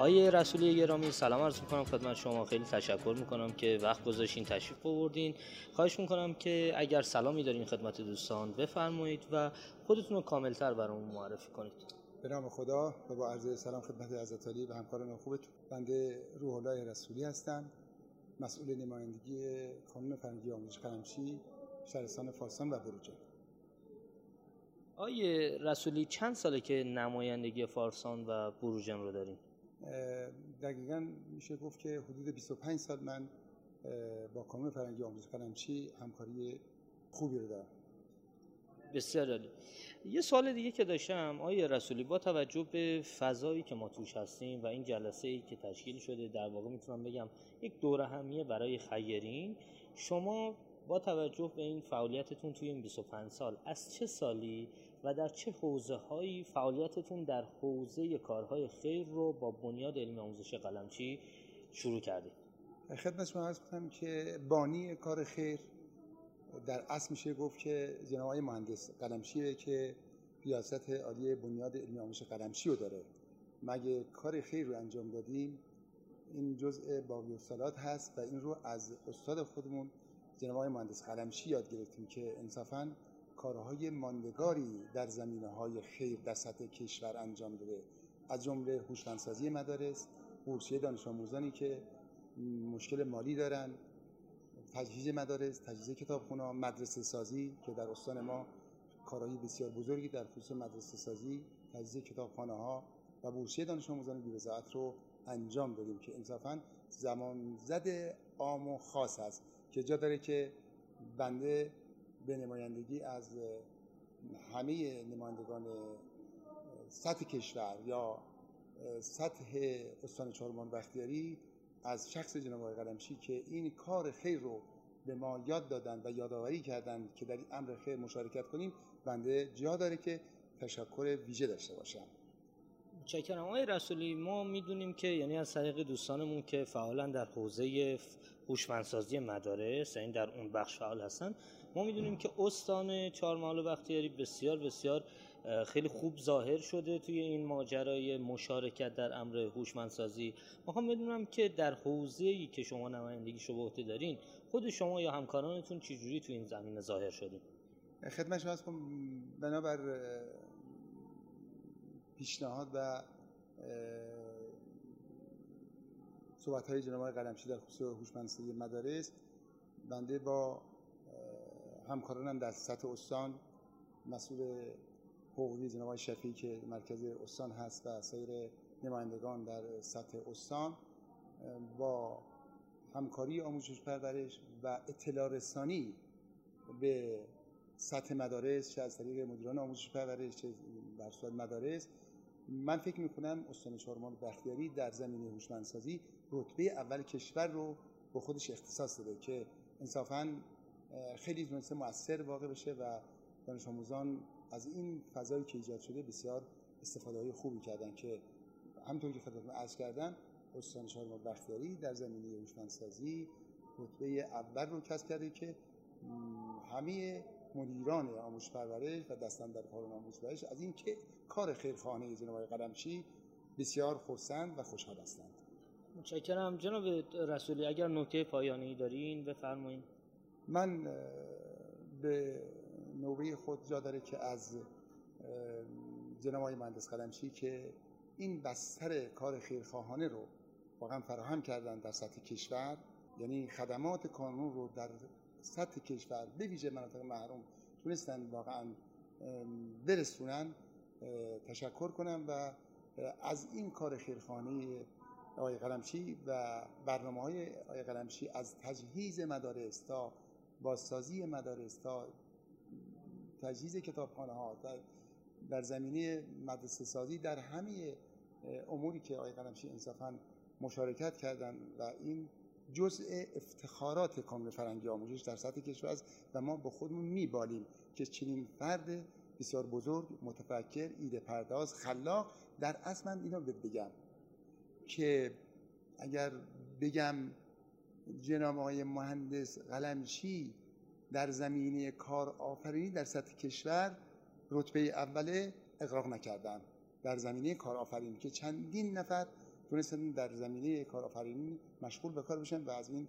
آیه رسولی گرامی سلام عرض می‌کنم خدمت شما. خیلی تشکر می‌کنم که وقت گذاشتین تشریف آوردین. خواهش می‌کنم که اگر سلامی دارین خدمت دوستان بفرمایید و خودتون رو کاملتر برامون معرفی کنید. به نام خدا و با عرض سلام خدمت حضرت علی و همکاران خوبتون. بنده روح الله رسولی هستم. مسئول نمایندگی کانون فرنگی آموزش قلمچی شهرستان فارسان و بروجه آیه رسولی چند ساله که نمایندگی فارسان و بروجم رو داریم دقیقا میشه گفت که حدود 25 سال من با کانون فرنگی آموزش قلمچی همکاری خوبی رو دارم. بسیار عالی. یه سوال دیگه که داشتم آیه رسولی با توجه به فضایی که ما توش هستیم و این جلسه ای که تشکیل شده در واقع می‌تونم بگم یک دوره همیه برای خیرین شما با توجه به این فعالیتتون توی این 25 سال از چه سالی و در چه حوزه هایی فعالیتتون در حوزه کارهای خیر رو با بنیاد علمی آموزش قلمچی شروع کردید؟ خدمت شما عرض کنم که بانی کار خیر در اصل میشه گفت که جناب مهندس قلمچیه که ریاست عالی بنیاد علمی آموزش قلمچی رو داره. مگه کار خیر رو انجام دادیم این جزء باقی سالات هست و این رو از استاد خودمون جناب مهندس قلمچی یاد گرفتیم که انصافا کارهای ماندگاری در زمینه های خیر در سطح کشور انجام داده. از جمله هوشمندسازی مدارس بورسیه دانش آموزانی که مشکل مالی دارن تجهیز مدارس تجهیز کتابخونه مدرسه سازی که در استان ما کارهای بسیار بزرگی در خصوص مدرسه سازی تجهیز کتابخانه ها و بورسیه دانش آموزان بی رو انجام دادیم که انصافا زمان زد عام و خاص است که جا داره که بنده به نمایندگی از همه نمایندگان سطح کشور یا سطح استان چهارمان بختیاری از شخص جناب آقای قلمچی که این کار خیر رو به ما یاد دادن و یادآوری کردن که در این امر خیر مشارکت کنیم بنده جا داره که تشکر ویژه داشته باشم. متشکرم. آقای رسولی ما می‌دونیم که یعنی از طریق دوستانمون که فعالا در حوزه هوشمندسازی مدارس یعنی در اون بخش فعال هستن ما می‌دونیم که استان چهارمحال و بختیاری بسیار بسیار خیلی خوب ظاهر شده توی این ماجرای مشارکت در امر هوشمندسازی. می‌خوام بدونم که در حوزه‌ای که شما نمایندگی به عهده دارین خود شما یا همکارانتون چجوری توی این زمینه ظاهر شدین؟ خدمت شما هستم بنابر پیشنهاد و صحبت های جناب قلمچی در خصوص هوشمندسازی مدارس بنده با همکارانم در سطح استان مسئول حقوقی جناب شفیعی که مرکز استان هست و سایر نمایندگان در سطح استان با همکاری آموزش پرورش و اطلاع رسانی به سطح مدارس چه از طریق مدیران آموزش پرورش چه در صورت مدارس من فکر می‌کنم استان چهارمان بختیاری در زمینه هوشمندسازی رتبه اول کشور رو به خودش اختصاص داده که انصافا خیلی تونسته مؤثر واقع بشه و دانش آموزان از این فضایی که ایجاد شده بسیار استفاده های خوبی کردن که همطور که خدمتتون عرض کردم استان چهارمان بختیاری در زمینه هوشمندسازی رتبه اول رو کسب کرده که همه مدیران آموزش پرورش و دستان در کار آموزش پرورش از اینکه کار خیرخانه جناب قلمچی بسیار خرسند و خوشحال هستند. متشکرم. جناب رسولی اگر نکته پایانی دارین بفرمایید من به نوبه خود جا داره که از جناب آقای مهندس قلمچی که این بستر کار خیرخواهانه رو واقعا فراهم کردن در سطح کشور یعنی خدمات کانون رو در سطح کشور به ویژه مناطق محروم تونستن واقعا برسونن تشکر کنم و از این کار خیرخانه آقای قلمچی و برنامه های آقای قلمچی از تجهیز مدارس تا بازسازی مدارس تا تجهیز کتابخانه ها در, زمینه مدرسه سازی در همه اموری که آقای قلمچی انصافا مشارکت کردن و این جزء افتخارات کامل فرنگی آموزش در سطح کشور است و ما با خودمون میبالیم که چنین فرد بسیار بزرگ متفکر ایده پرداز خلاق در اصل من اینو بگم که اگر بگم جناب آقای مهندس قلمچی در زمینه کار آفرینی در سطح کشور رتبه اوله اقراق نکردن در زمینه کار آفرینی که چندین نفر تونستن در زمینه کارآفرینی مشغول به کار بشن و از این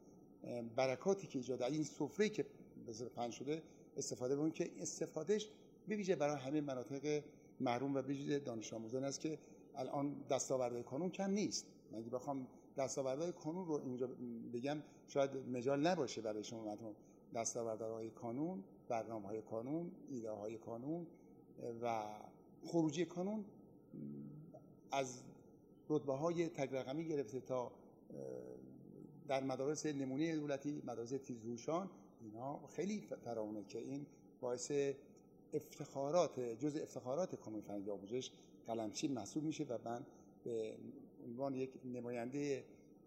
برکاتی که ایجاد این سفره که به پنج شده استفاده بکنیم که استفادهش ویژه برای همه مناطق محروم و به دانش آموزان است که الان دستاوردهای کانون کم نیست. من اگه بخوام دستاوردهای کانون رو اینجا بگم شاید مجال نباشه برای شما مردم. دستاوردهای کانون برنامه های کانون ایده های کانون و خروجی کانون از رتبه های تک گرفته تا در مدارس نمونه دولتی مدارس تیزهوشان اینا خیلی فراونه که این باعث افتخارات جز افتخارات کامل فرنگی آموزش قلمچی محسوب میشه و من به عنوان یک نماینده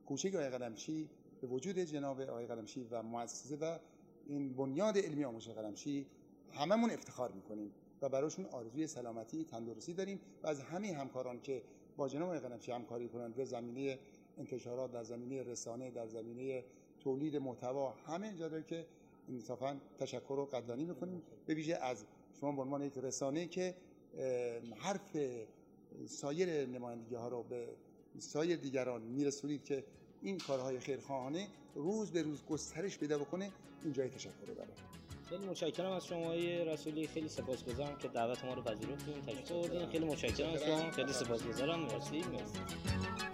کوچک آقای قلمچی به وجود جناب آقای قلمچی و مؤسسه و این بنیاد علمی آموزش قلمچی هممون افتخار می‌کنیم و براشون آرزوی سلامتی تندرستی داریم و از همه همکاران که با جناب قنفی همکاری کنند در زمینه انتشارات در زمینه رسانه در زمینه تولید محتوا همه جا که انصافا تشکر و قدردانی می‌کنیم. به ویژه از شما به عنوان یک رسانه که حرف سایر نمایندگی ها رو به سایر دیگران میرسونید که این کارهای خیرخواهانه روز به روز گسترش پیدا بکنه این جای تشکر داره خیلی متشکرم از شما رسولی. خیلی سپاسگزارم که دعوت ما رو پذیرفتین. آوردین. خیلی متشکرم از شما. خیلی سپاسگزارم. مرسی. مرسی.